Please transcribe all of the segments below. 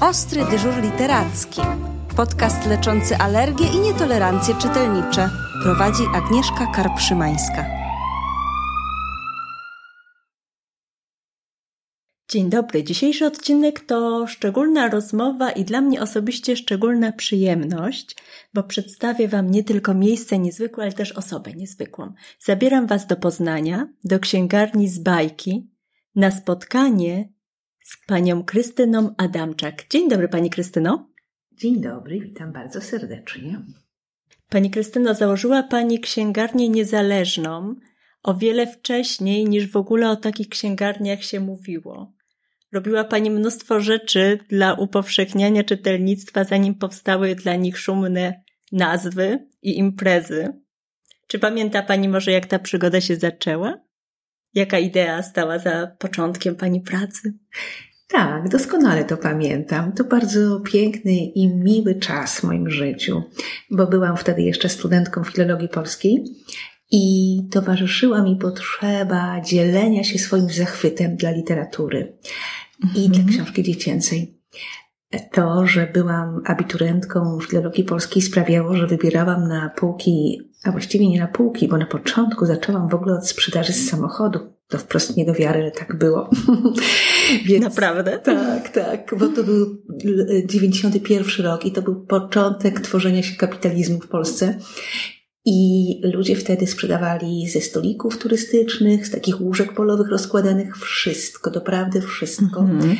Ostry dyżur literacki. Podcast leczący alergie i nietolerancje czytelnicze. Prowadzi Agnieszka Karpszymańska. Dzień dobry. Dzisiejszy odcinek to szczególna rozmowa i dla mnie osobiście szczególna przyjemność, bo przedstawię Wam nie tylko miejsce niezwykłe, ale też osobę niezwykłą. Zabieram Was do Poznania, do księgarni z bajki, na spotkanie z panią Krystyną Adamczak. Dzień dobry, pani Krystyno. Dzień dobry, witam bardzo serdecznie. Pani Krystyno, założyła pani księgarnię niezależną o wiele wcześniej niż w ogóle o takich księgarniach się mówiło. Robiła pani mnóstwo rzeczy dla upowszechniania czytelnictwa, zanim powstały dla nich szumne nazwy i imprezy. Czy pamięta pani może, jak ta przygoda się zaczęła? Jaka idea stała za początkiem Pani pracy? Tak, doskonale to pamiętam. To bardzo piękny i miły czas w moim życiu, bo byłam wtedy jeszcze studentką filologii polskiej i towarzyszyła mi potrzeba dzielenia się swoim zachwytem dla literatury i dla mhm. książki dziecięcej. To, że byłam abiturentką filologii polskiej sprawiało, że wybierałam na półki, a właściwie nie na półki, bo na początku zaczęłam w ogóle od sprzedaży z samochodu. To wprost nie do wiary, że tak było. Więc, Naprawdę? Tak, tak, bo to był 91 rok i to był początek tworzenia się kapitalizmu w Polsce. I ludzie wtedy sprzedawali ze stolików turystycznych, z takich łóżek polowych rozkładanych wszystko, doprawdy wszystko. Mm -hmm.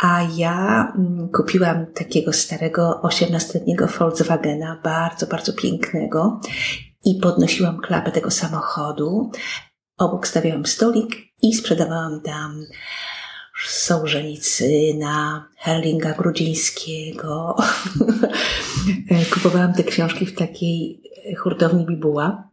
A ja mm, kupiłam takiego starego 18-letniego Volkswagena, bardzo, bardzo pięknego i podnosiłam klapę tego samochodu. Obok stawiałam stolik i sprzedawałam tam Sołżenicyna, Herlinga Grudzińskiego. Kupowałam te książki w takiej hurtowni Bibuła.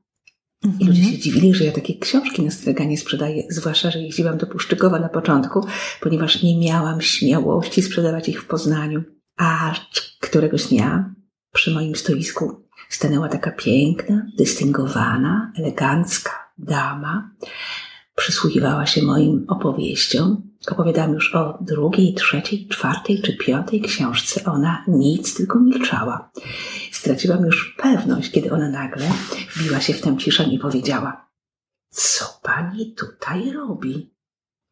I ludzie się dziwili, że ja takie książki na straganie sprzedaję, zwłaszcza, że jeździłam do Puszczykowa na początku, ponieważ nie miałam śmiałości sprzedawać ich w Poznaniu. A któregoś dnia przy moim stoisku stanęła taka piękna, dystyngowana, elegancka dama. Przysłuchiwała się moim opowieściom. Opowiadałam już o drugiej, trzeciej, czwartej czy piątej książce. Ona nic, tylko milczała. Straciłam już pewność, kiedy ona nagle biła się w tę ciszę i powiedziała: Co pani tutaj robi?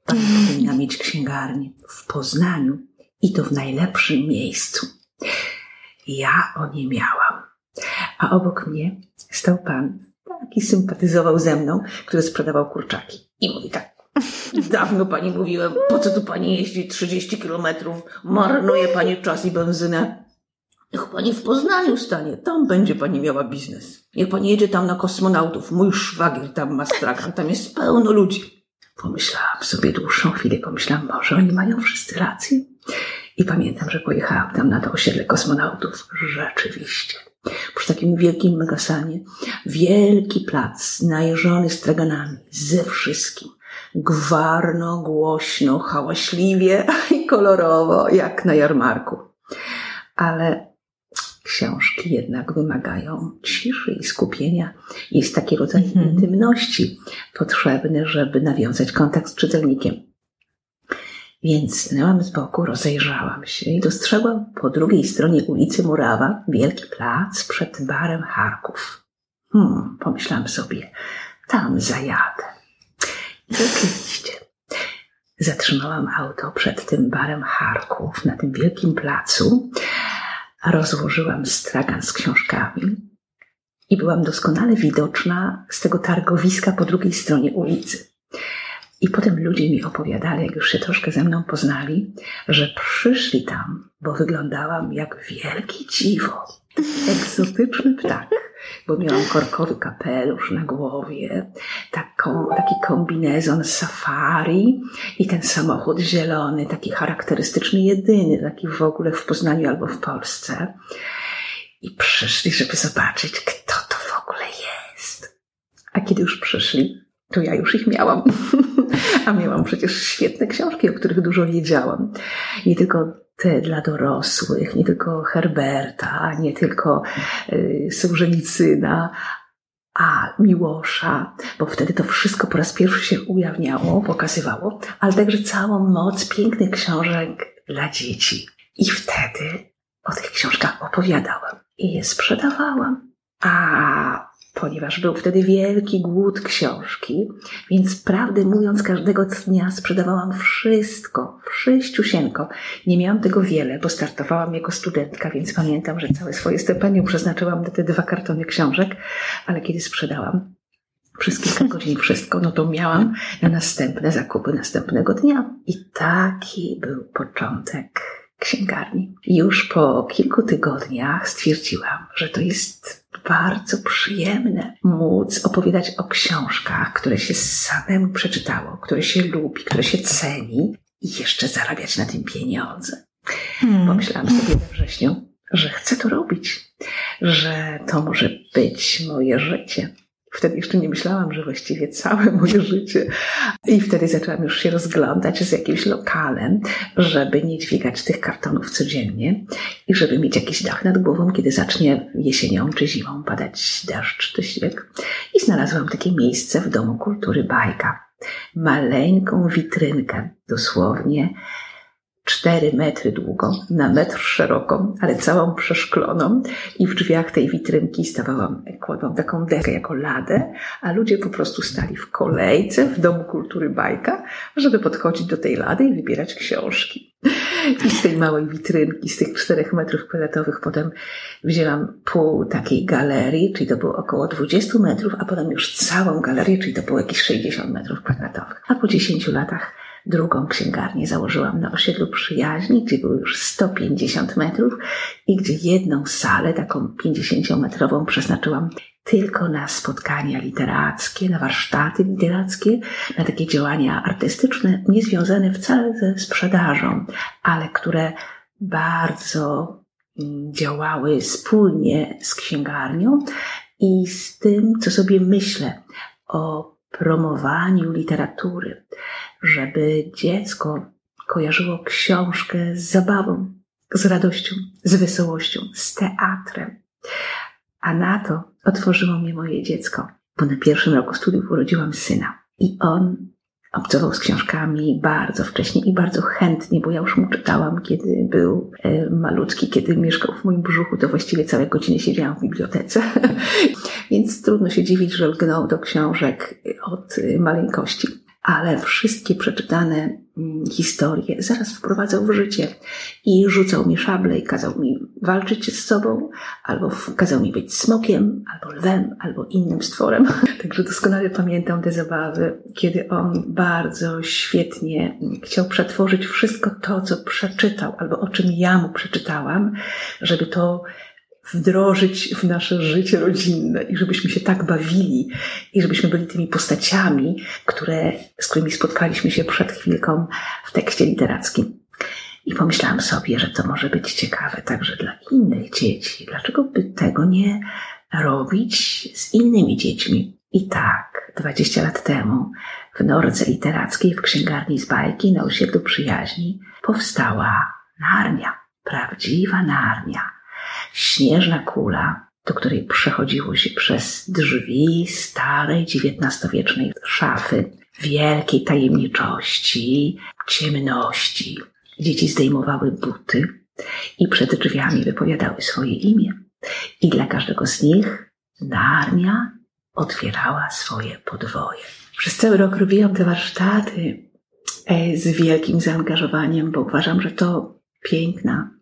Pani powinna mieć księgarnię w Poznaniu i to w najlepszym miejscu. Ja o nie miałam. A obok mnie stał pan, taki sympatyzował ze mną, który sprzedawał kurczaki. I mówi tak, Dawno pani mówiłem, po co tu pani jeździ 30 kilometrów, marnuje pani czas i benzynę. Niech pani w Poznaniu stanie, tam będzie pani miała biznes. Niech pani jedzie tam na kosmonautów, mój szwagier tam ma stragan, tam jest pełno ludzi. Pomyślałam sobie dłuższą chwilę, pomyślałam, może oni mają wszyscy rację. I pamiętam, że pojechałam tam na to osiedle kosmonautów. Rzeczywiście. Przy takim wielkim megasanie, wielki plac, najeżony straganami, ze wszystkim. Gwarno, głośno, hałaśliwie i kolorowo, jak na jarmarku. Ale książki jednak wymagają ciszy i skupienia. Jest taki rodzaj -hmm. intymności potrzebny, żeby nawiązać kontakt z czytelnikiem. Więc stanęłam z boku, rozejrzałam się i dostrzegłam po drugiej stronie ulicy Murawa wielki plac przed barem Harków. Hmm, pomyślałam sobie, tam zajadę. I rzeczywiście zatrzymałam auto przed tym barem Harków na tym wielkim placu, rozłożyłam stragan z książkami i byłam doskonale widoczna z tego targowiska po drugiej stronie ulicy. I potem ludzie mi opowiadali, jak już się troszkę ze mną poznali, że przyszli tam, bo wyglądałam jak wielki dziwo, egzotyczny ptak, bo miałam korkowy kapelusz na głowie, taką, taki kombinezon safari i ten samochód zielony, taki charakterystyczny, jedyny, taki w ogóle w Poznaniu albo w Polsce. I przyszli, żeby zobaczyć, kto to w ogóle jest. A kiedy już przyszli, to ja już ich miałam. A miałam przecież świetne książki, o których dużo wiedziałam. Nie tylko te dla dorosłych, nie tylko Herberta, nie tylko y, a Miłosza, bo wtedy to wszystko po raz pierwszy się ujawniało, pokazywało, ale także całą moc pięknych książek dla dzieci. I wtedy o tych książkach opowiadałam i je sprzedawałam. A ponieważ był wtedy wielki głód książki, więc prawdę mówiąc, każdego dnia sprzedawałam wszystko, wszyściusieńko. Nie miałam tego wiele, bo startowałam jako studentka, więc pamiętam, że całe swoje stypendium przeznaczyłam na te dwa kartony książek, ale kiedy sprzedałam przez kilka godzin wszystko, no to miałam na następne zakupy następnego dnia. I taki był początek księgarni. Już po kilku tygodniach stwierdziłam, że to jest bardzo przyjemne móc opowiadać o książkach, które się samemu przeczytało, które się lubi, które się ceni i jeszcze zarabiać na tym pieniądze. Hmm. Pomyślałam sobie we wrześniu, że chcę to robić, że to może być moje życie. Wtedy jeszcze nie myślałam, że właściwie całe moje życie. I wtedy zaczęłam już się rozglądać z jakimś lokalem, żeby nie dźwigać tych kartonów codziennie i żeby mieć jakiś dach nad głową, kiedy zacznie jesienią czy zimą padać deszcz czy śnieg. I znalazłam takie miejsce w Domu Kultury Bajka. Maleńką witrynkę, dosłownie 4 metry długą, na metr szeroką, ale całą przeszkloną i w drzwiach tej witrynki stawałam, kładłam taką deskę jako ladę, a ludzie po prostu stali w kolejce w Domu Kultury Bajka, żeby podchodzić do tej lady i wybierać książki. I z tej małej witrynki, z tych czterech metrów kwadratowych potem wzięłam pół takiej galerii, czyli to było około 20 metrów, a potem już całą galerię, czyli to było jakieś 60 metrów kwadratowych. A po 10 latach Drugą księgarnię założyłam na osiedlu przyjaźni, gdzie było już 150 metrów i gdzie jedną salę, taką 50-metrową, przeznaczyłam tylko na spotkania literackie, na warsztaty literackie, na takie działania artystyczne, niezwiązane wcale ze sprzedażą, ale które bardzo mm, działały spójnie z księgarnią i z tym, co sobie myślę o promowaniu literatury, żeby dziecko kojarzyło książkę z zabawą, z radością, z wesołością, z teatrem. A na to otworzyło mnie moje dziecko, bo na pierwszym roku studiów urodziłam syna. I on obcował z książkami bardzo wcześnie i bardzo chętnie, bo ja już mu czytałam, kiedy był e, malutki, kiedy mieszkał w moim brzuchu, to właściwie całe godziny siedziałam w bibliotece. Więc trudno się dziwić, że lgnął do książek od maleńkości ale wszystkie przeczytane mm, historie zaraz wprowadzał w życie i rzucał mi szable i kazał mi walczyć z sobą, albo kazał mi być smokiem, albo lwem, albo innym stworem. Także doskonale pamiętam te zabawy, kiedy on bardzo świetnie chciał przetworzyć wszystko to, co przeczytał, albo o czym ja mu przeczytałam, żeby to wdrożyć w nasze życie rodzinne i żebyśmy się tak bawili i żebyśmy byli tymi postaciami, które, z którymi spotkaliśmy się przed chwilką w tekście literackim. I pomyślałam sobie, że to może być ciekawe także dla innych dzieci. Dlaczego by tego nie robić z innymi dziećmi? I tak, 20 lat temu w Nordze Literackiej w księgarni z bajki na osiedlu przyjaźni powstała Narnia. Prawdziwa Narnia śnieżna kula, do której przechodziło się przez drzwi starej XIX-wiecznej szafy, wielkiej tajemniczości, ciemności. Dzieci zdejmowały buty i przed drzwiami wypowiadały swoje imię. I dla każdego z nich Narnia otwierała swoje podwoje. Przez cały rok robiłam te warsztaty e, z wielkim zaangażowaniem, bo uważam, że to piękna,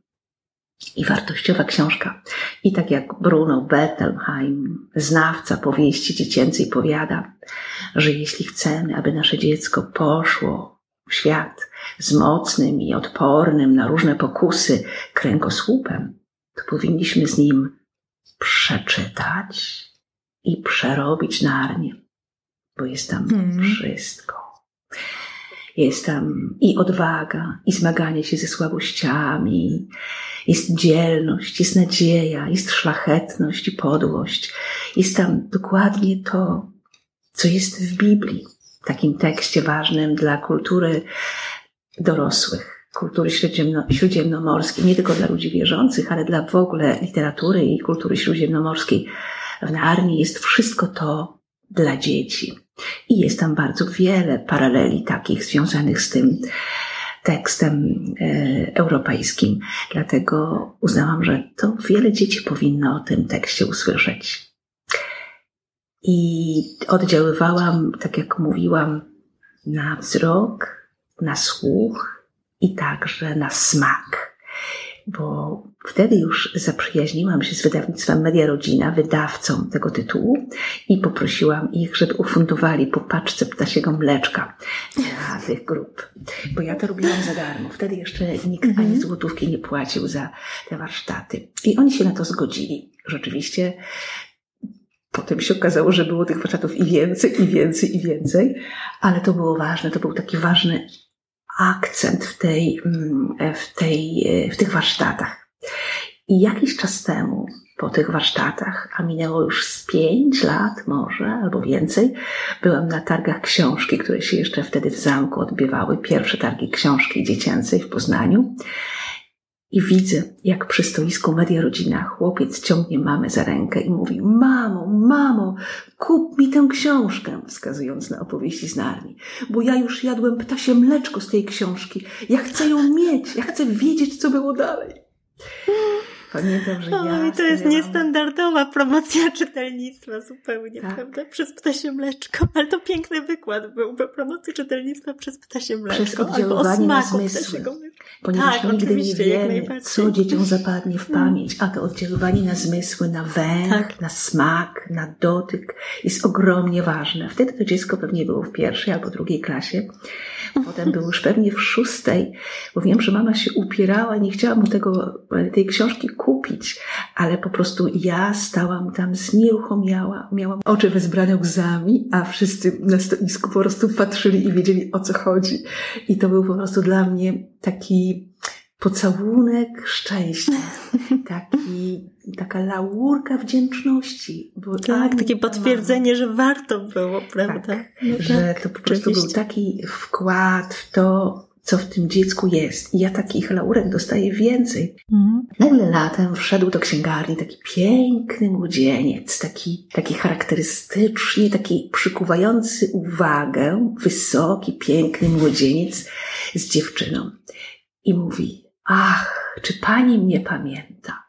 i wartościowa książka. I tak jak Bruno Bettelheim, znawca powieści dziecięcej, powiada, że jeśli chcemy, aby nasze dziecko poszło w świat z mocnym i odpornym na różne pokusy kręgosłupem, to powinniśmy z nim przeczytać i przerobić narnię, bo jest tam hmm. wszystko. Jest tam i odwaga, i zmaganie się ze słabościami, jest dzielność, jest nadzieja, jest szlachetność i podłość. Jest tam dokładnie to, co jest w Biblii, takim tekście ważnym dla kultury dorosłych, kultury śródziemnomorskiej, nie tylko dla ludzi wierzących, ale dla w ogóle literatury i kultury śródziemnomorskiej. W Narni jest wszystko to dla dzieci. I jest tam bardzo wiele paraleli takich związanych z tym, tekstem e, europejskim. Dlatego uznałam, że to wiele dzieci powinno o tym tekście usłyszeć. I oddziaływałam, tak jak mówiłam, na wzrok, na słuch i także na smak. Bo wtedy już zaprzyjaźniłam się z wydawnictwem Media Rodzina, wydawcą tego tytułu i poprosiłam ich, żeby ufundowali po paczce ptasiego mleczka dla tych grup. Bo ja to robiłam za darmo. Wtedy jeszcze nikt ani Mhm. złotówki nie płacił za te warsztaty. I oni się na to zgodzili. Rzeczywiście Potem się okazało, że było tych warsztatów i więcej, i więcej, i więcej, ale to było ważne, to był taki ważny akcent w, tej, mm, w, tej, w tych warsztatach. I jakiś czas temu, po tych warsztatach, a minęło już z pięć lat może, albo więcej, byłam na targach książki, które się jeszcze wtedy w zamku odbywały, pierwsze targi książki dziecięcej w Poznaniu. I widzę, jak przy stoisku Media Rodzina chłopiec ciągnie mamę za rękę i mówi: Mamo, mamo, kup mi tę książkę, wskazując na opowieści z Narni, bo ja już jadłem ptasie mleczko z tej książki. Ja chcę ją mieć, ja chcę wiedzieć, co było dalej. Pamiętam, że ja. Oj, to jest niestandardowa promocja czytelnictwa zupełnie, Tak. prawda? Przez ptasie mleczko. Ale to piękny wykład był o promocji czytelnictwa przez ptasie mleczko. Przez o oddziaływanie na zmysły. Ponieważ Tak, nigdy nie oczywiście, jak wiemy, najbardziej. co dzieciom zapadnie w pamięć, a to oddziaływanie na zmysły, na węch, Tak. na smak, na dotyk jest ogromnie ważne. Wtedy to dziecko pewnie było w pierwszej albo drugiej klasie. Potem był już pewnie w szóstej, bo wiem, że mama się upierała nie chciała mu tego, tej książki kupić, ale po prostu ja stałam tam znieruchomiała, miałam oczy wezbrane łzami, a wszyscy na stoisku po prostu patrzyli i wiedzieli o co chodzi. I to był po prostu dla mnie taki pocałunek szczęścia, taki, taka laurka wdzięczności. Bo Tak, takie ta potwierdzenie, że warto było, prawda? tak, No że tak, to po prostu był oczywiście. taki wkład w to, co w tym dziecku jest. I ja takich laurek dostaję więcej. Mhm. Nagle latem wszedł do księgarni taki piękny młodzieniec, taki, taki charakterystycznie, taki przykuwający uwagę, wysoki, piękny młodzieniec z dziewczyną. I mówi, ach, czy pani mnie pamięta?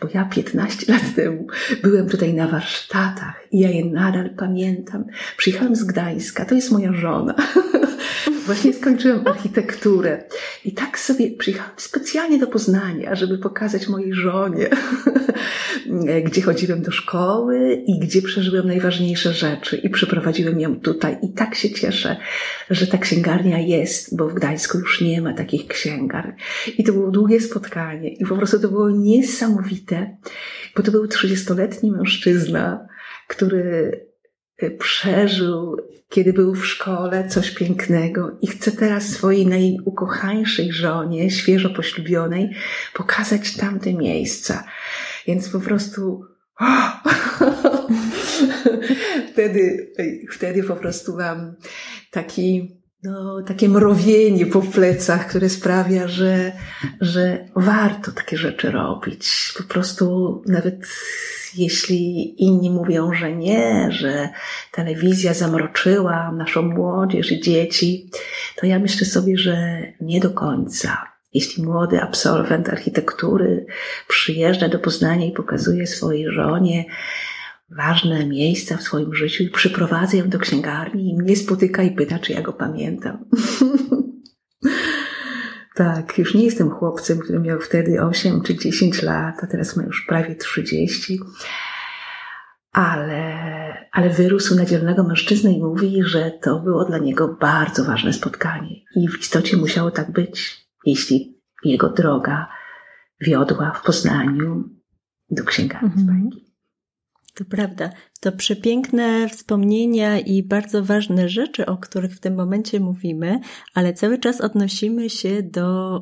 Bo ja 15 lat temu byłem tutaj na warsztatach i ja je nadal pamiętam. Przyjechałam z Gdańska, to jest moja żona. Właśnie skończyłam architekturę i tak sobie przyjechałam specjalnie do Poznania, żeby pokazać mojej żonie, gdzie chodziłem do szkoły i gdzie przeżyłem najważniejsze rzeczy i przyprowadziłem ją tutaj. I tak się cieszę, że ta księgarnia jest, bo w Gdańsku już nie ma takich księgarni. I to było długie spotkanie i po prostu to było niesamowite, bo to był 30-letni mężczyzna, który y, przeżył, kiedy był w szkole, coś pięknego i chce teraz swojej najukochańszej żonie, świeżo poślubionej, pokazać tamte miejsca. Więc po prostu wtedy, wtedy po prostu mam taki no, takie mrowienie po plecach, które sprawia, że, że warto takie rzeczy robić. Po prostu nawet jeśli inni mówią, że nie, że telewizja zamroczyła naszą młodzież i dzieci, to ja myślę sobie, że nie do końca. Jeśli młody absolwent architektury przyjeżdża do Poznania i pokazuje swojej żonie, ważne miejsca w swoim życiu i przyprowadza ją do księgarni i mnie spotyka i pyta, czy ja go pamiętam. tak, już nie jestem chłopcem, który miał wtedy 8 czy 10 lat, a teraz ma już prawie 30. Ale, ale wyrósł na dzielnego mężczyznę i mówi, że to było dla niego bardzo ważne spotkanie. I w istocie musiało tak być, jeśli jego droga wiodła w Poznaniu do księgarni Mhm. To prawda. To przepiękne wspomnienia i bardzo ważne rzeczy, o których w tym momencie mówimy, ale cały czas odnosimy się do e,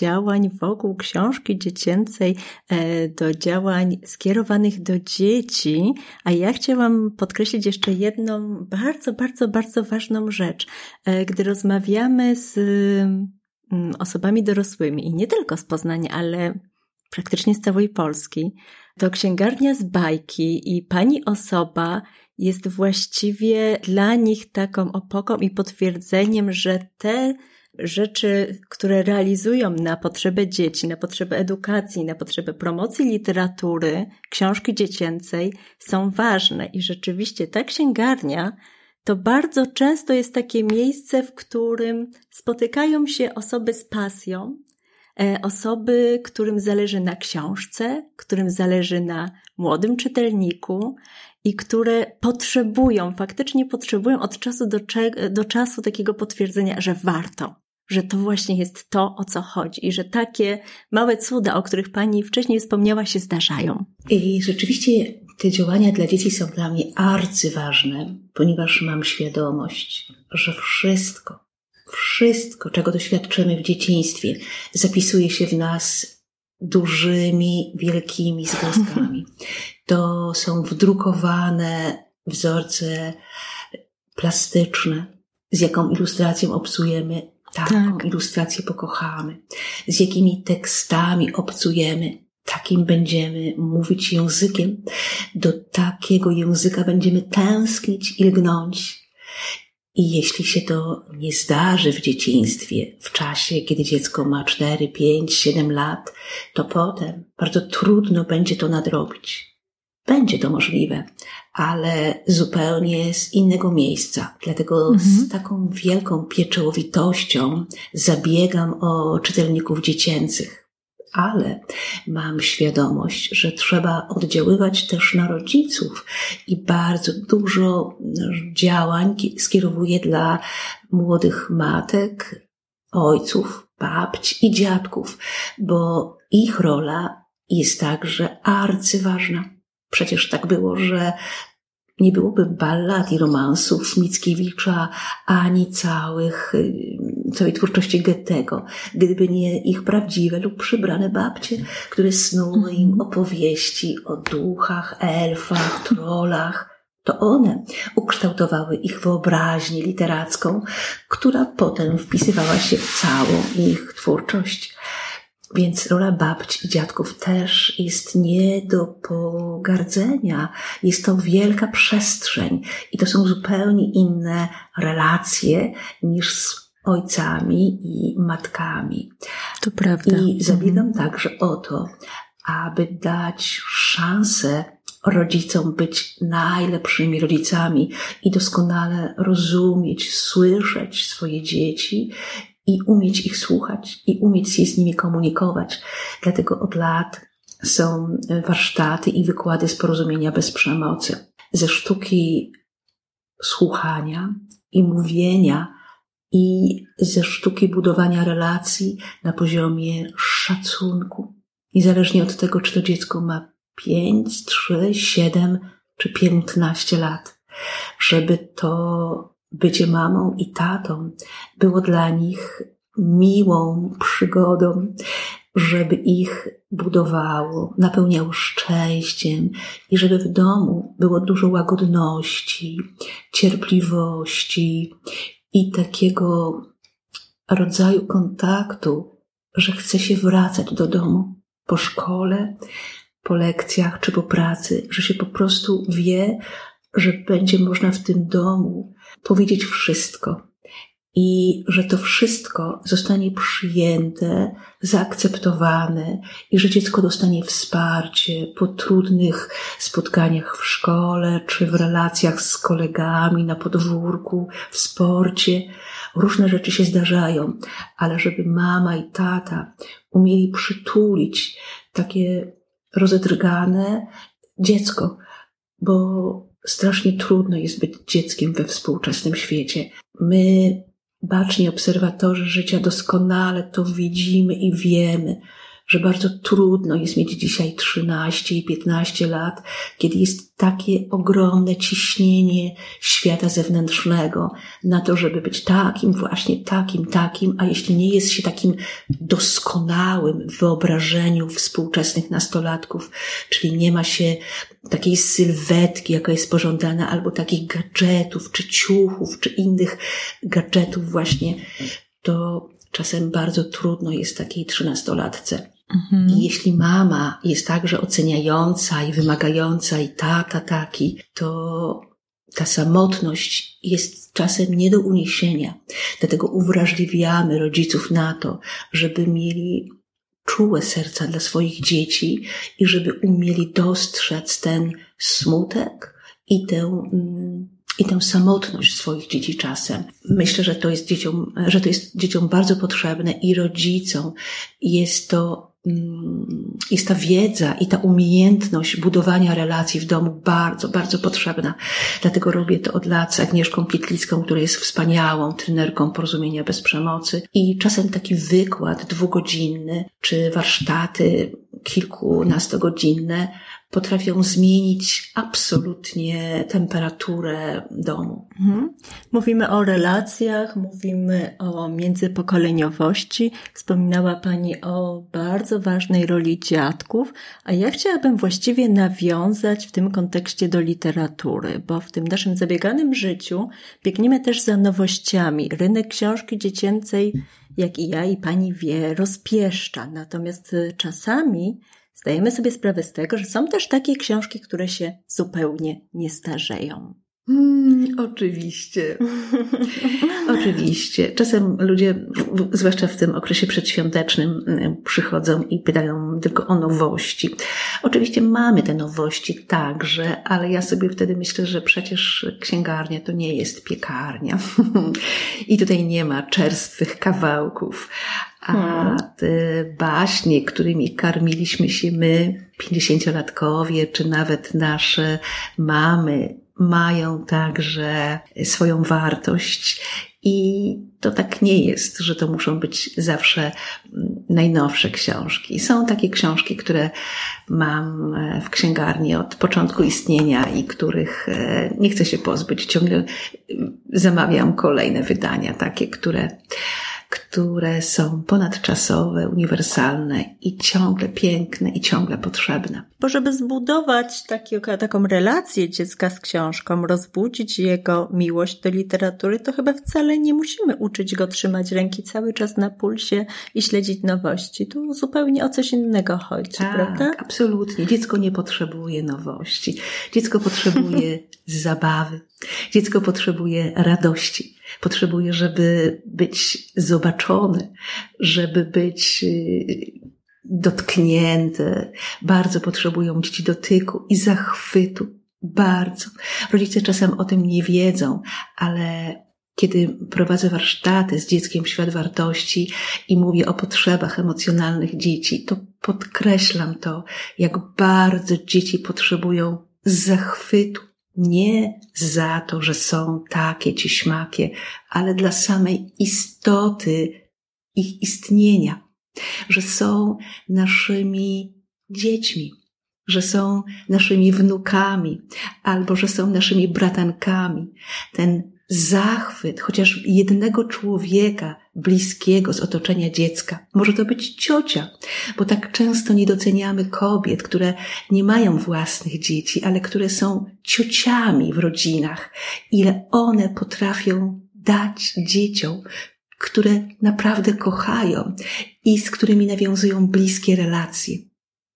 działań wokół książki dziecięcej, e, do działań skierowanych do dzieci. A ja chciałam podkreślić jeszcze jedną bardzo, bardzo, bardzo ważną rzecz. E, Gdy rozmawiamy z mm, osobami dorosłymi i nie tylko z Poznania, ale praktycznie z całej Polski, to księgarnia z bajki i pani osoba jest właściwie dla nich taką opoką i potwierdzeniem, że te rzeczy, które realizują na potrzebę dzieci, na potrzebę edukacji, na potrzebę promocji literatury, książki dziecięcej są ważne. I rzeczywiście ta księgarnia to bardzo często jest takie miejsce, w którym spotykają się osoby z pasją, osoby, którym zależy na książce, którym zależy na młodym czytelniku i które potrzebują, faktycznie potrzebują od czasu do, do czasu takiego potwierdzenia, że warto, że to właśnie jest to, o co chodzi i że takie małe cuda, o których Pani wcześniej wspomniała, się zdarzają. I rzeczywiście te działania dla dzieci są dla mnie arcyważne, ponieważ mam świadomość, że wszystko, wszystko, czego doświadczymy w dzieciństwie, zapisuje się w nas dużymi, wielkimi zgłoskami. To są wdrukowane wzorce plastyczne, z jaką ilustracją obcujemy, taką tak. ilustrację pokochamy, z jakimi tekstami obcujemy, takim będziemy mówić językiem, do takiego języka będziemy tęsknić i lgnąć. I jeśli się to nie zdarzy w dzieciństwie, w czasie, kiedy dziecko ma 4, 5, 7 lat, to potem bardzo trudno będzie to nadrobić. Będzie to możliwe, ale zupełnie z innego miejsca. Dlatego mhm. z taką wielką pieczołowitością zabiegam o czytelników dziecięcych ale mam świadomość, że trzeba oddziaływać też na rodziców i bardzo dużo działań skierowuję dla młodych matek, ojców, babć i dziadków, bo ich rola jest także arcyważna. Przecież tak było, że nie byłoby ballad i romansów Mickiewicza, ani całych, y, całej twórczości Goethego, gdyby nie ich prawdziwe lub przybrane babcie, które snuły im mhm. opowieści o duchach, elfach, trollach. To one ukształtowały ich wyobraźnię literacką, która potem wpisywała się w całą ich twórczość. Więc rola babci i dziadków też jest nie do pogardzenia. Jest to wielka przestrzeń i to są zupełnie inne relacje niż z ojcami i matkami. To prawda. I zabiegam mhm. także o to, aby dać szansę rodzicom być najlepszymi rodzicami i doskonale rozumieć, słyszeć swoje dzieci i umieć ich słuchać i umieć się z nimi komunikować. Dlatego od lat są warsztaty i wykłady z porozumienia bez przemocy. Ze sztuki słuchania i mówienia i ze sztuki budowania relacji na poziomie szacunku. Niezależnie od tego, czy to dziecko ma 5, 3, 7 czy 15 lat, żeby to bycie mamą i tatą było dla nich miłą przygodą, żeby ich budowało, napełniało szczęściem i żeby w domu było dużo łagodności, cierpliwości i takiego rodzaju kontaktu, że chce się wracać do domu po szkole, po lekcjach czy po pracy, że się po prostu wie, że będzie można w tym domu powiedzieć wszystko i że to wszystko zostanie przyjęte, zaakceptowane i że dziecko dostanie wsparcie po trudnych spotkaniach w szkole czy w relacjach z kolegami na podwórku, w sporcie. Różne rzeczy się zdarzają, ale żeby mama i tata umieli przytulić takie rozedrgane dziecko, bo strasznie trudno jest być dzieckiem we współczesnym świecie. My, baczni obserwatorzy życia, doskonale to widzimy i wiemy, że bardzo trudno jest mieć dzisiaj 13 i 15 lat, kiedy jest takie ogromne ciśnienie świata zewnętrznego na to, żeby być takim, właśnie takim, takim, a jeśli nie jest się takim doskonałym w wyobrażeniu współczesnych nastolatków, czyli nie ma się takiej sylwetki, jaka jest pożądana, albo takich gadżetów, czy ciuchów, czy innych gadżetów właśnie, to czasem bardzo trudno jest takiej trzynastolatce Mhm. I jeśli mama jest także oceniająca i wymagająca i tata taki, to ta samotność jest czasem nie do uniesienia. Dlatego uwrażliwiamy rodziców na to, żeby mieli czułe serca dla swoich dzieci i żeby umieli dostrzec ten smutek i tę, mm, i tę samotność swoich dzieci czasem. Myślę, że to jest dzieciom, że to jest dzieciom bardzo potrzebne i rodzicom jest to jest ta wiedza i ta umiejętność budowania relacji w domu bardzo, bardzo potrzebna. Dlatego robię to od lat z Agnieszką Pietlicką, która jest wspaniałą trenerką porozumienia bez przemocy. I czasem taki wykład dwugodzinny, czy warsztaty kilkunastogodzinne potrafią zmienić absolutnie temperaturę domu. Mhm. Mówimy o relacjach, mówimy o międzypokoleniowości. Wspominała Pani o bardzo ważnej roli dziadków, a ja chciałabym właściwie nawiązać w tym kontekście do literatury, bo w tym naszym zabieganym życiu biegniemy też za nowościami. Rynek książki dziecięcej, jak i ja i Pani wie, rozpieszcza. Natomiast czasami zdajemy sobie sprawę z tego, że są też takie książki, które się zupełnie nie starzeją. Hmm, oczywiście. oczywiście. Czasem ludzie, zwłaszcza w tym okresie przedświątecznym, przychodzą i pytają tylko o nowości. Oczywiście mamy te nowości także, ale ja sobie wtedy myślę, że przecież księgarnia to nie jest piekarnia. I tutaj nie ma czerstwych kawałków. A hmm. te baśnie, którymi karmiliśmy się my, pięćdziesięciolatkowie, czy nawet nasze mamy, mają także swoją wartość. I to tak nie jest, że to muszą być zawsze najnowsze książki. Są takie książki, które mam w księgarni od początku istnienia i których e, nie chcę się pozbyć. Ciągle zamawiam kolejne wydania, takie, które które są ponadczasowe, uniwersalne i ciągle piękne i ciągle potrzebne. Bo żeby zbudować taki, taką relację dziecka z książką, rozbudzić jego miłość do literatury, to chyba wcale nie musimy uczyć go trzymać ręki cały czas na pulsie i śledzić nowości. Tu zupełnie o coś innego chodzi, tak, prawda? Absolutnie. Dziecko nie potrzebuje nowości. Dziecko potrzebuje zabawy. Dziecko potrzebuje radości. Potrzebuje, żeby być zobaczone, żeby być y, dotknięte. Bardzo potrzebują dzieci dotyku i zachwytu. Bardzo. Rodzice czasem o tym nie wiedzą, ale kiedy prowadzę warsztaty z dzieckiem świat wartości i mówię o potrzebach emocjonalnych dzieci, to podkreślam to, jak bardzo dzieci potrzebują zachwytu, nie za to, że są takie czy śmakie, ale dla samej istoty ich istnienia, że są naszymi dziećmi, że są naszymi wnukami, albo że są naszymi bratankami. Ten zachwyt chociaż jednego człowieka bliskiego z otoczenia dziecka. Może to być ciocia, bo tak często nie doceniamy kobiet, które nie mają własnych dzieci, ale które są ciociami w rodzinach. Ile one potrafią dać dzieciom, które naprawdę kochają i z którymi nawiązują bliskie relacje.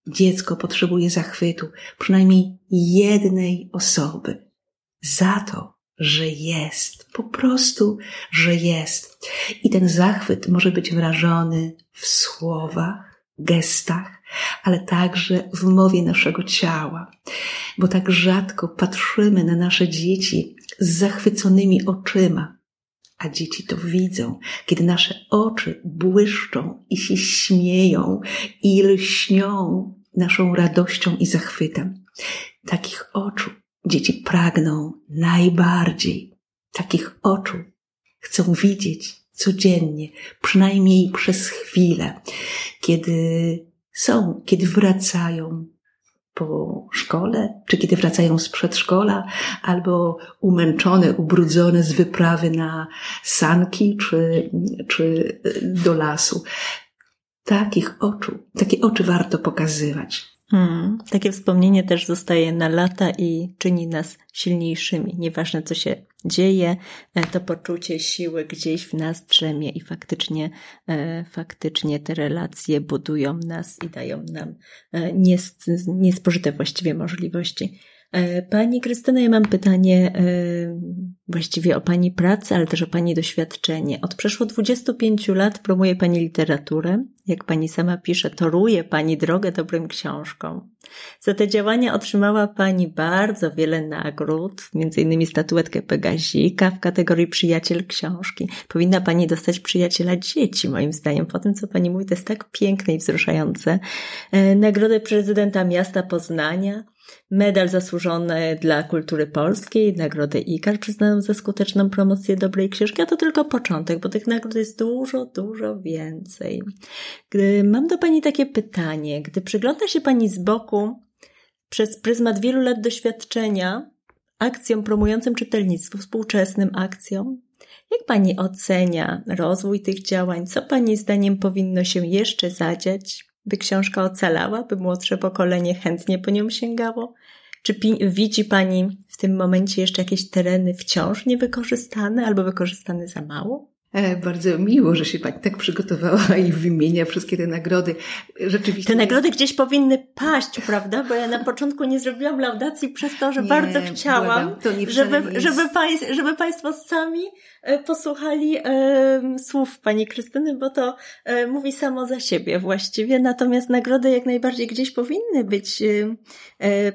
Dziecko potrzebuje zachwytu przynajmniej jednej osoby. Za to że jest, po prostu, że jest. I ten zachwyt może być wyrażony w słowach, gestach, ale także w mowie naszego ciała, bo tak rzadko patrzymy na nasze dzieci z zachwyconymi oczyma, a dzieci to widzą, kiedy nasze oczy błyszczą i się śmieją i lśnią naszą radością i zachwytem. Takich oczu Dzieci pragną najbardziej takich oczu. Chcą widzieć codziennie, przynajmniej przez chwilę, kiedy są, kiedy wracają po szkole, czy kiedy wracają z przedszkola, albo umęczone, ubrudzone z wyprawy na sanki, czy, czy do lasu. Takich oczu, takie oczy warto pokazywać. Hmm, takie wspomnienie też zostaje na lata i czyni nas silniejszymi. Nieważne co się dzieje, e, to poczucie siły gdzieś w nas drzemie i faktycznie, e, faktycznie te relacje budują nas i dają nam e, niespożyte właściwie możliwości. E, pani Krystyna, ja mam pytanie e, właściwie o Pani pracę, ale też o Pani doświadczenie. Od przeszło 25 lat promuje Pani literaturę. Jak Pani sama pisze, toruje Pani drogę dobrym książkom. Za te działania otrzymała Pani bardzo wiele nagród, innymi statuetkę Pegazika w kategorii przyjaciel książki. Powinna Pani dostać przyjaciela dzieci, moim zdaniem. Po tym, co Pani mówi, to jest tak piękne i wzruszające. E, nagrodę prezydenta miasta Poznania, medal zasłużony dla kultury polskiej, nagrodę IKAR przyznaną za skuteczną promocję dobrej książki, a to tylko początek, bo tych nagród jest dużo, dużo więcej. Gdy mam do Pani takie pytanie, gdy przygląda się Pani z boku przez pryzmat wielu lat doświadczenia akcjom promującym czytelnictwo, współczesnym akcjom, jak Pani ocenia rozwój tych działań? Co Pani zdaniem powinno się jeszcze zadziać, by książka ocalała, by młodsze pokolenie chętnie po nią sięgało? Czy widzi Pani w tym momencie jeszcze jakieś tereny wciąż niewykorzystane albo wykorzystane za mało? E, bardzo miło, że się Pani tak przygotowała i wymienia wszystkie te nagrody. Rzeczywiście. Te nagrody gdzieś powinny paść, prawda? Bo ja na początku nie zrobiłam laudacji przez to, że nie, bardzo chciałam, żeby, żeby, żeby Państwo sami E, posłuchali e, słów pani Krystyny, bo to e, mówi samo za siebie właściwie. Natomiast nagrody jak najbardziej gdzieś powinny być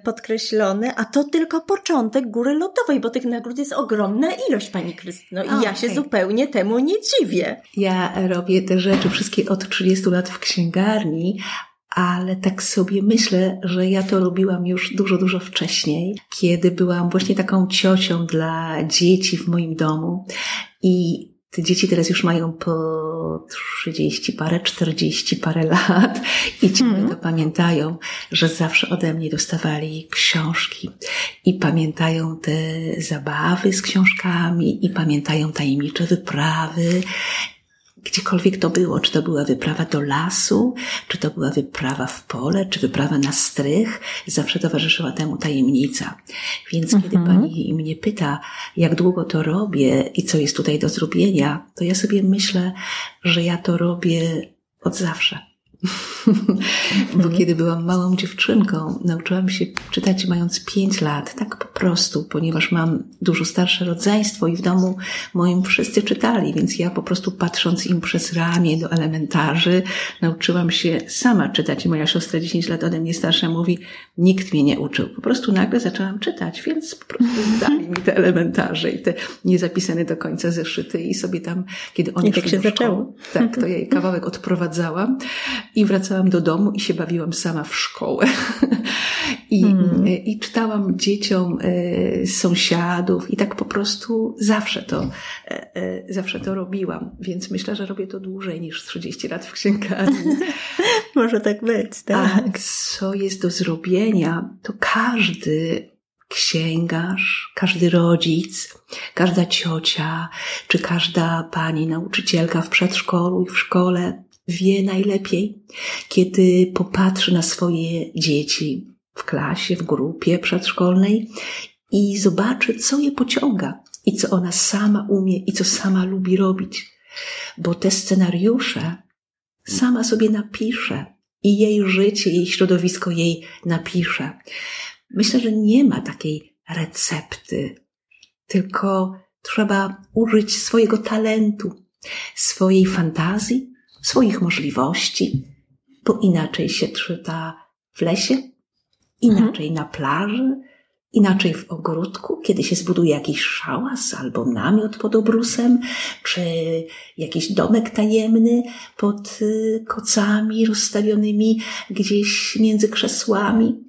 podkreślone, a to tylko początek góry lodowej, bo tych nagród jest ogromna ilość, pani Krystyno. I ja się zupełnie temu nie dziwię. Ja robię te rzeczy wszystkie od 30 lat w księgarni, ale tak sobie myślę, że ja to robiłam już dużo, dużo wcześniej, kiedy byłam właśnie taką ciocią dla dzieci w moim domu i te dzieci teraz już mają po 30 parę, 40 parę lat i ciągle mm. to pamiętają, że zawsze ode mnie dostawali książki i pamiętają te zabawy z książkami i pamiętają tajemnicze wyprawy gdziekolwiek to było, czy to była wyprawa do lasu, czy to była wyprawa w pole, czy wyprawa na strych, zawsze towarzyszyła temu tajemnica. Więc mhm. kiedy pani mnie pyta, jak długo to robię i co jest tutaj do zrobienia, to ja sobie myślę, że ja to robię od zawsze. Bo mhm. kiedy byłam małą dziewczynką, nauczyłam się czytać mając pięć lat, tak po prostu, ponieważ mam dużo starsze rodzeństwo i w domu moim wszyscy czytali, więc ja po prostu patrząc im przez ramię do elementarzy, nauczyłam się sama czytać i moja siostra 10 lat ode mnie starsza mówi, nikt mnie nie uczył. Po prostu nagle zaczęłam czytać, więc po prostu dali mi te elementarze i te niezapisane do końca zeszyty i sobie tam, kiedy oni I tak się szkoły, zaczęło. Tak, to ja jej kawałek odprowadzałam i wracałam do domu i się bawiłam sama w szkołę. I, mm. I czytałam dzieciom e, sąsiadów i tak po prostu zawsze to, e, e, zawsze to robiłam. Więc myślę, że robię to dłużej niż 30 lat w księgarni. Może tak być, tak. A co jest do zrobienia, to każdy księgarz, każdy rodzic, każda ciocia, czy każda pani nauczycielka w przedszkolu i w szkole wie najlepiej, kiedy popatrzy na swoje dzieci w klasie, w grupie przedszkolnej i zobaczy, co je pociąga i co ona sama umie i co sama lubi robić. Bo te scenariusze sama sobie napisze i jej życie, jej środowisko jej napisze. Myślę, że nie ma takiej recepty, tylko trzeba użyć swojego talentu, swojej fantazji, swoich możliwości, bo inaczej się czyta w lesie, inaczej mhm. na plaży, inaczej w ogródku, kiedy się zbuduje jakiś szałas albo namiot pod obrusem, czy jakiś domek tajemny pod y, kocami rozstawionymi gdzieś między krzesłami.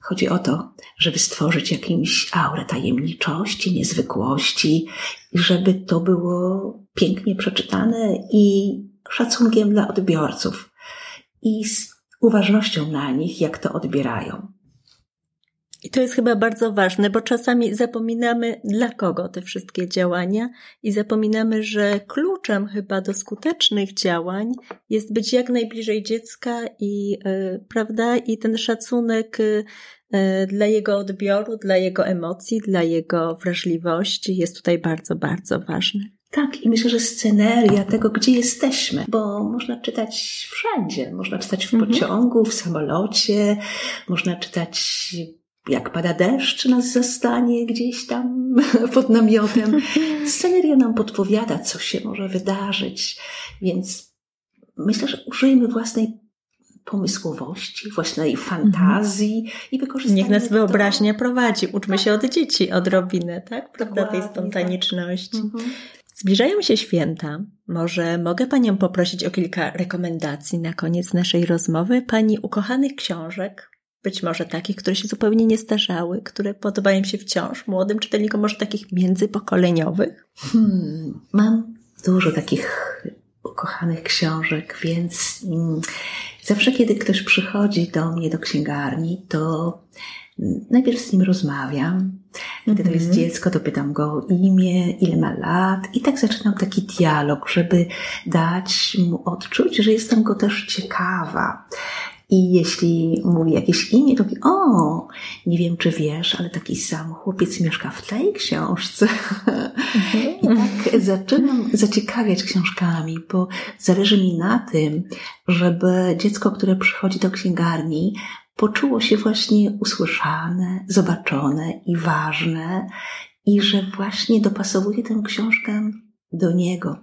Chodzi o to, żeby stworzyć jakimś aurę tajemniczości, niezwykłości, żeby to było pięknie przeczytane i szacunkiem dla odbiorców i z uważnością na nich, jak to odbierają. I to jest chyba bardzo ważne, bo czasami zapominamy, dla kogo te wszystkie działania, i zapominamy, że kluczem chyba do skutecznych działań jest być jak najbliżej dziecka i, yy, prawda, i ten szacunek yy, dla jego odbioru, dla jego emocji, dla jego wrażliwości jest tutaj bardzo, bardzo ważny. Tak, i myślę, że sceneria tego, gdzie jesteśmy, bo można czytać wszędzie. Można czytać w mhm. pociągu, w samolocie, można czytać jak pada deszcz, nas zastanie gdzieś tam pod namiotem. Sceneria nam podpowiada, co się może wydarzyć, więc myślę, że użyjmy własnej pomysłowości, własnej fantazji mhm. i wykorzystania. Niech nas wyobraźnia to... prowadzi. Uczmy tak. się od dzieci odrobinę, tak? Prawda, Dokładnie, tej tak. spontaniczności. Tak. Mhm. Zbliżają się święta. Może mogę Panią poprosić o kilka rekomendacji na koniec naszej rozmowy? Pani ukochanych książek, być może takich, które się zupełnie nie starzały, które podobają się wciąż młodym czytelnikom, może takich międzypokoleniowych? Hmm, mam dużo takich ukochanych książek, więc mm, zawsze, kiedy ktoś przychodzi do mnie do księgarni, to najpierw z nim rozmawiam. Gdy to jest mhm. dziecko, to pytam go o imię, ile ma lat i tak zaczynam taki dialog, żeby dać mu odczuć, że jestem go też ciekawa. I jeśli mówi jakieś imię, to mówi, o, nie wiem czy wiesz, ale taki sam chłopiec mieszka w tej książce. I tak zaczynam zaciekawiać książkami, bo zależy mi na tym, żeby dziecko, które przychodzi do księgarni, poczuło się właśnie usłyszane, zobaczone i ważne i że właśnie dopasowuje tę książkę do niego.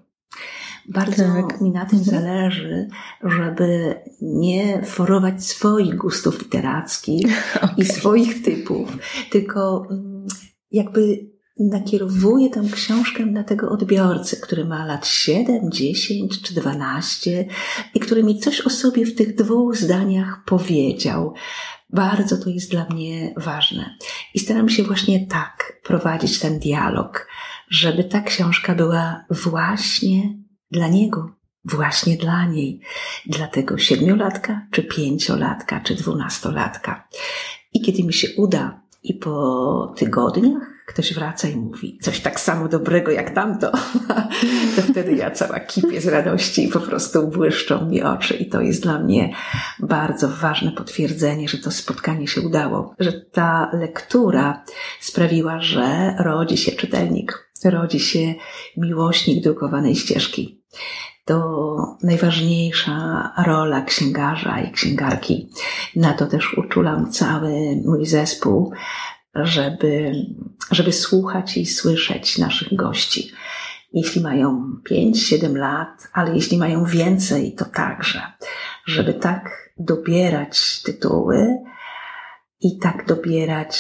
Bardzo tak. mi na tym mhm. zależy, żeby nie forować swoich gustów literackich okay. i swoich typów, tylko mm, jakby nakierowuję tę książkę na tego odbiorcę, który ma lat 7, 10 czy 12 i który mi coś o sobie w tych dwóch zdaniach powiedział. Bardzo to jest dla mnie ważne. I staram się właśnie tak prowadzić ten dialog, żeby ta książka była właśnie dla niego, właśnie dla niej, dla tego siedmiolatka, czy pięciolatka, czy dwunastolatka. I kiedy mi się uda i po tygodniach ktoś wraca i mówi coś tak samo dobrego jak tamto, to wtedy ja cała kipię z radości i po prostu błyszczą mi oczy. I to jest dla mnie bardzo ważne potwierdzenie, że to spotkanie się udało, że ta lektura sprawiła, że rodzi się czytelnik, rodzi się miłośnik drukowanej ścieżki. To najważniejsza rola księgarza i księgarki. Na to też uczulam cały mój zespół, żeby, żeby słuchać i słyszeć naszych gości. Jeśli mają 5-7 lat, ale jeśli mają więcej, to także, żeby tak dobierać tytuły i tak dobierać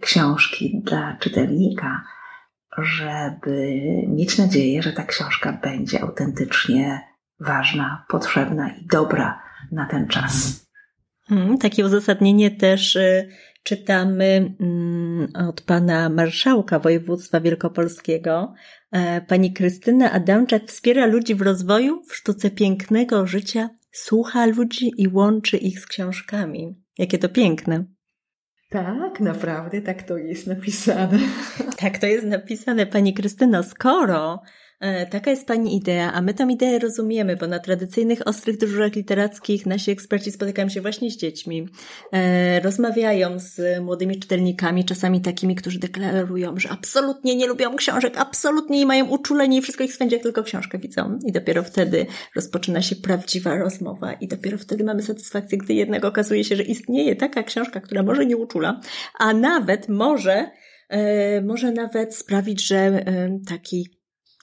książki dla czytelnika, żeby mieć nadzieję, że ta książka będzie autentycznie ważna, potrzebna i dobra na ten czas. Hmm, takie uzasadnienie też y, czytamy mm, od pana marszałka województwa wielkopolskiego. E, pani Krystyna Adamczak wspiera ludzi w rozwoju, w sztuce pięknego życia, słucha ludzi i łączy ich z książkami. Jakie to piękne. Tak, naprawdę tak to jest napisane. Tak to jest napisane, Pani Krystyno. Skoro taka jest Pani idea, a my tą ideę rozumiemy, bo na tradycyjnych ostrych dyżurach literackich nasi eksperci spotykają się właśnie z dziećmi, e, rozmawiają z młodymi czytelnikami, czasami takimi, którzy deklarują, że absolutnie nie lubią książek, absolutnie nie mają uczulenia i wszystko ich spędzi, jak tylko książkę widzą. I dopiero wtedy rozpoczyna się prawdziwa rozmowa i dopiero wtedy mamy satysfakcję, gdy jednak okazuje się, że istnieje taka książka, która może nie uczula, a nawet może, e, może nawet sprawić, że taki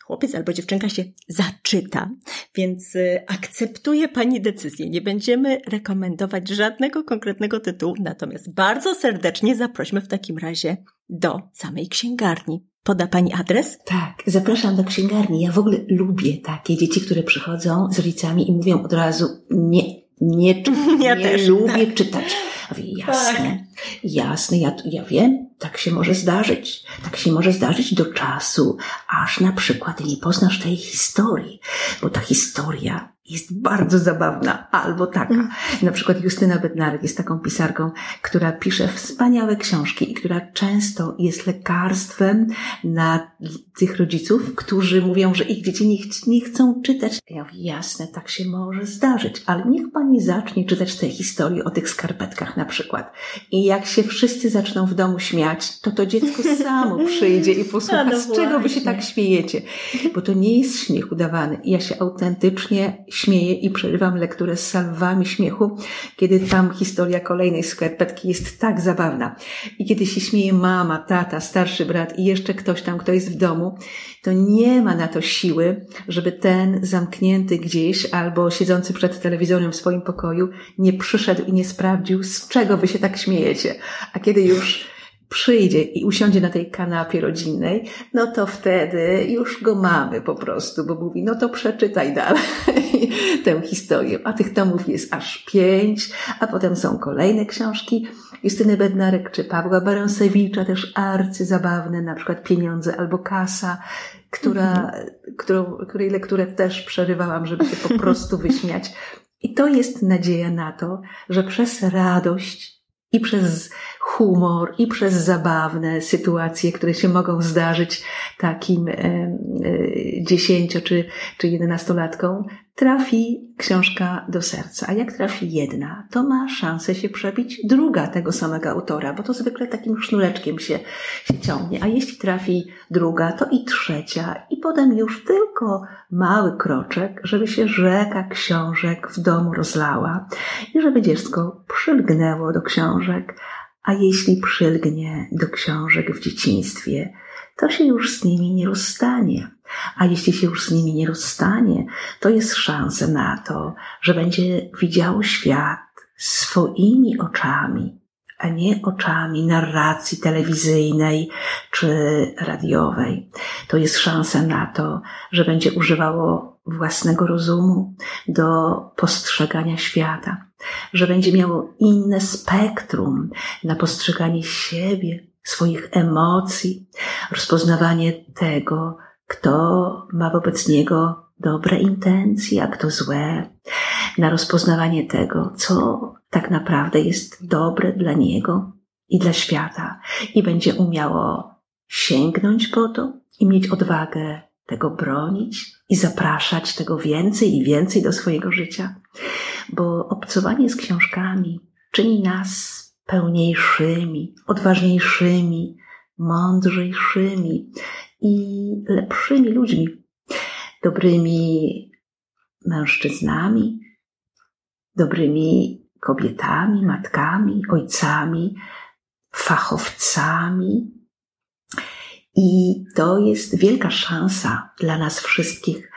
chłopiec albo dziewczynka się zaczyta, więc y, akceptuje Pani decyzję. Nie będziemy rekomendować żadnego konkretnego tytułu, natomiast bardzo serdecznie zaprośmy w takim razie do samej księgarni. Poda Pani adres? Tak, zapraszam do księgarni. Ja w ogóle lubię takie dzieci, które przychodzą z rodzicami i mówią od razu nie, nie, ja nie też, lubię tak. czytać. Mówię, jasne, tak. jasne, ja, ja wiem, tak się może zdarzyć. Tak się może zdarzyć do czasu, aż na przykład nie poznasz tej historii, bo ta historia jest bardzo zabawna, albo taka. Mm. Na przykład Justyna Bednarek jest taką pisarką, która pisze wspaniałe książki i która często jest lekarstwem na tych rodziców, którzy mówią, że ich dzieci nie, ch nie chcą czytać. Ja mówię, jasne, tak się może zdarzyć, ale niech pani zacznie czytać te historie o tych skarpetkach na przykład. I jak się wszyscy zaczną w domu śmiać, to to dziecko samo przyjdzie i posłucha, no z czego wy się tak śmiejecie. Bo to nie jest śmiech udawany. Ja się autentycznie śmieję i przerywam lekturę z salwami śmiechu, kiedy tam historia kolejnej skarpetki jest tak zabawna. I kiedy się śmieje mama, tata, starszy brat i jeszcze ktoś tam, kto jest w domu, to nie ma na to siły, żeby ten zamknięty gdzieś albo siedzący przed telewizorem w swoim pokoju nie przyszedł i nie sprawdził, z czego wy się tak śmiejecie. A kiedy już przyjdzie i usiądzie na tej kanapie rodzinnej, no to wtedy już go mamy po prostu, bo mówi, no to przeczytaj dalej tę historię. A tych tomów jest aż pięć, a potem są kolejne książki Justyny Bednarek czy Pawła Barąsewicza, też arcyzabawne, na przykład Pieniądze albo Kasa, która, mhm. którą, której lekturę też przerywałam, żeby się po prostu wyśmiać. I to jest nadzieja na to, że przez radość i przez humor, i przez zabawne sytuacje, które się mogą zdarzyć takim e, dziesięcio czy, czy jedenastolatkom, trafi książka do serca. A jak trafi jedna, to ma szansę się przebić druga tego samego autora, bo to zwykle takim sznureczkiem się, się ciągnie. A jeśli trafi druga, to i trzecia, i potem już tylko mały kroczek, żeby się rzeka książek w domu rozlała i żeby dziecko przylgnęło do książek, a jeśli przylgnie do książek w dzieciństwie, to się już z nimi nie rozstanie. A jeśli się już z nimi nie rozstanie, to jest szansa na to, że będzie widziało świat swoimi oczami, a nie oczami narracji telewizyjnej czy radiowej. To jest szansa na to, że będzie używało własnego rozumu do postrzegania świata, że będzie miało inne spektrum na postrzeganie siebie, swoich emocji, rozpoznawanie tego, kto ma wobec niego dobre intencje, a kto złe, na rozpoznawanie tego, co tak naprawdę jest dobre dla niego i dla świata, i będzie umiało sięgnąć po to i mieć odwagę tego bronić i zapraszać tego więcej i więcej do swojego życia, bo obcowanie z książkami czyni nas pełniejszymi, odważniejszymi, mądrzejszymi i lepszymi ludźmi, dobrymi mężczyznami, dobrymi kobietami, matkami, ojcami, fachowcami. I to jest wielka szansa dla nas wszystkich,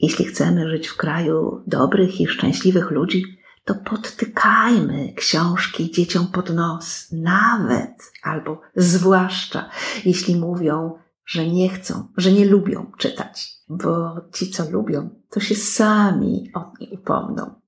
jeśli chcemy żyć w kraju dobrych i szczęśliwych ludzi, to podtykajmy książki dzieciom pod nos, nawet albo zwłaszcza, jeśli mówią, że nie chcą, że nie lubią czytać, bo ci, co lubią, to się sami o nie upomną.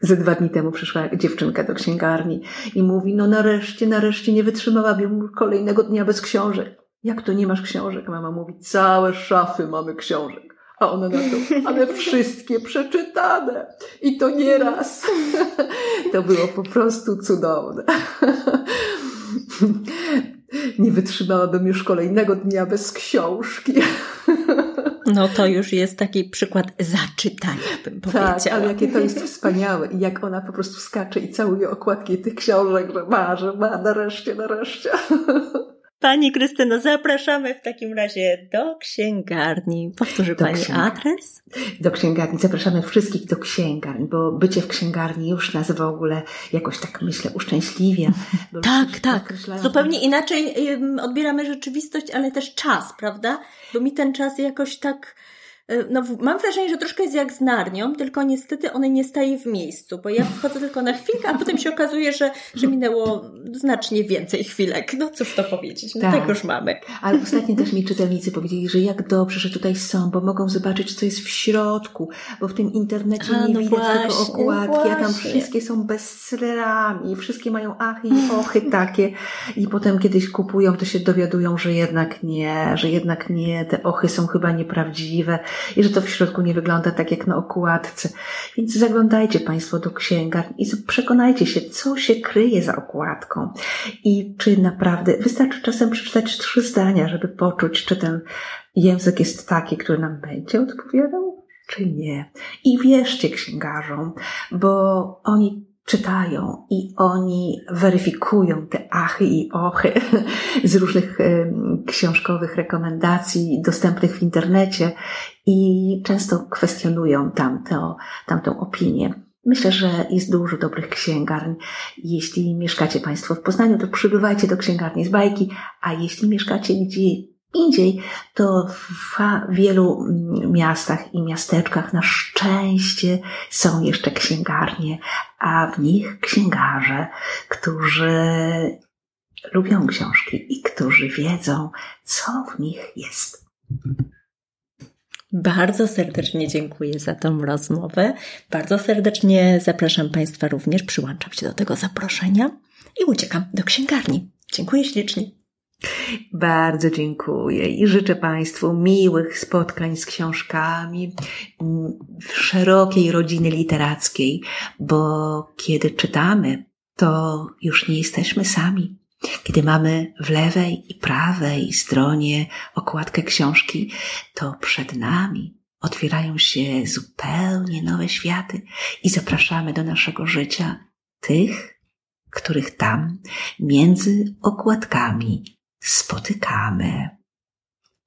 Ze dwa dni temu przyszła dziewczynka do księgarni i mówi, no nareszcie, nareszcie nie wytrzymałabym kolejnego dnia bez książek. Jak to nie masz książek? Mama mówi, całe szafy mamy książek. A ona na to, ale wszystkie przeczytane. I to nie raz. To było po prostu cudowne. Nie wytrzymałabym już kolejnego dnia bez książki. No to już jest taki przykład zaczytania, bym powiedziała. Tak, ale jakie to jest wspaniałe i jak ona po prostu skacze i całuje okładki tych książek, że ma, że ma, nareszcie, nareszcie. Pani Krystyno, zapraszamy w takim razie do księgarni. Powtórzy do Pani księgarni. adres? Do księgarni. Zapraszamy wszystkich do księgarni, bo bycie w księgarni już nas w ogóle jakoś tak myślę uszczęśliwia. tak, tak. Zupełnie inaczej odbieramy rzeczywistość, ale też czas, prawda? Bo mi ten czas jakoś tak no, mam wrażenie, że troszkę jest jak z Narnią, tylko niestety one nie staje w miejscu, bo ja wchodzę tylko na chwilkę, a potem się okazuje, że, że minęło znacznie więcej chwilek. No cóż to powiedzieć, no tak, tak już mamy. Ale ostatnio też mi czytelnicy powiedzieli, że jak dobrze, że tutaj są, bo mogą zobaczyć, co jest w środku, bo w tym internecie a, nie no widać właśnie, tylko okładki, właśnie. a tam wszystkie są bestsellerami, wszystkie mają achy i ochy takie i potem kiedyś kupują, to się dowiadują, że jednak nie, że jednak nie, te ochy są chyba nieprawdziwe, i że to w środku nie wygląda tak jak na okładce. Więc zaglądajcie Państwo do księgarni i przekonajcie się, co się kryje za okładką i czy naprawdę wystarczy czasem przeczytać trzy zdania, żeby poczuć, czy ten język jest taki, który nam będzie odpowiadał, czy nie. I wierzcie księgarzom, bo oni czytają i oni weryfikują te achy i ochy z różnych książkowych rekomendacji dostępnych w internecie i często kwestionują tamto, tamtą opinię. Myślę, że jest dużo dobrych księgarni. Jeśli mieszkacie Państwo w Poznaniu, to przybywajcie do księgarni z bajki, a jeśli mieszkacie gdzie indziej, to w wielu mm, miastach i miasteczkach na szczęście są jeszcze księgarnie, a w nich księgarze, którzy lubią książki i którzy wiedzą, co w nich jest. Bardzo serdecznie dziękuję za tą rozmowę. Bardzo serdecznie zapraszam Państwa również, przyłączam się do tego zaproszenia i uciekam do księgarni. Dziękuję ślicznie. Bardzo dziękuję i życzę Państwu miłych spotkań z książkami, szerokiej rodziny literackiej, bo kiedy czytamy, to już nie jesteśmy sami. Kiedy mamy w lewej i prawej stronie okładkę książki, to przed nami otwierają się zupełnie nowe światy i zapraszamy do naszego życia tych, których tam między okładkami spotykamy.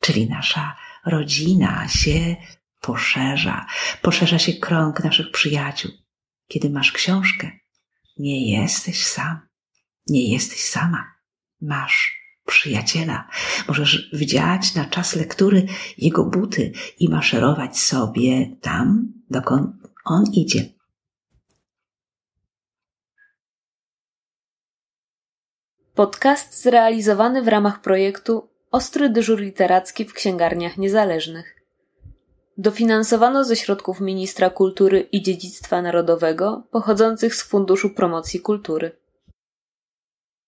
Czyli nasza rodzina się poszerza, poszerza się krąg naszych przyjaciół. Kiedy masz książkę, nie jesteś sam, nie jesteś sama. Masz przyjaciela. Możesz wdziać na czas lektury jego buty i maszerować sobie tam, dokąd on idzie. Podcast zrealizowany w ramach projektu Ostry dyżur literacki w księgarniach niezależnych. Dofinansowano ze środków Ministra Kultury i Dziedzictwa Narodowego pochodzących z Funduszu Promocji Kultury.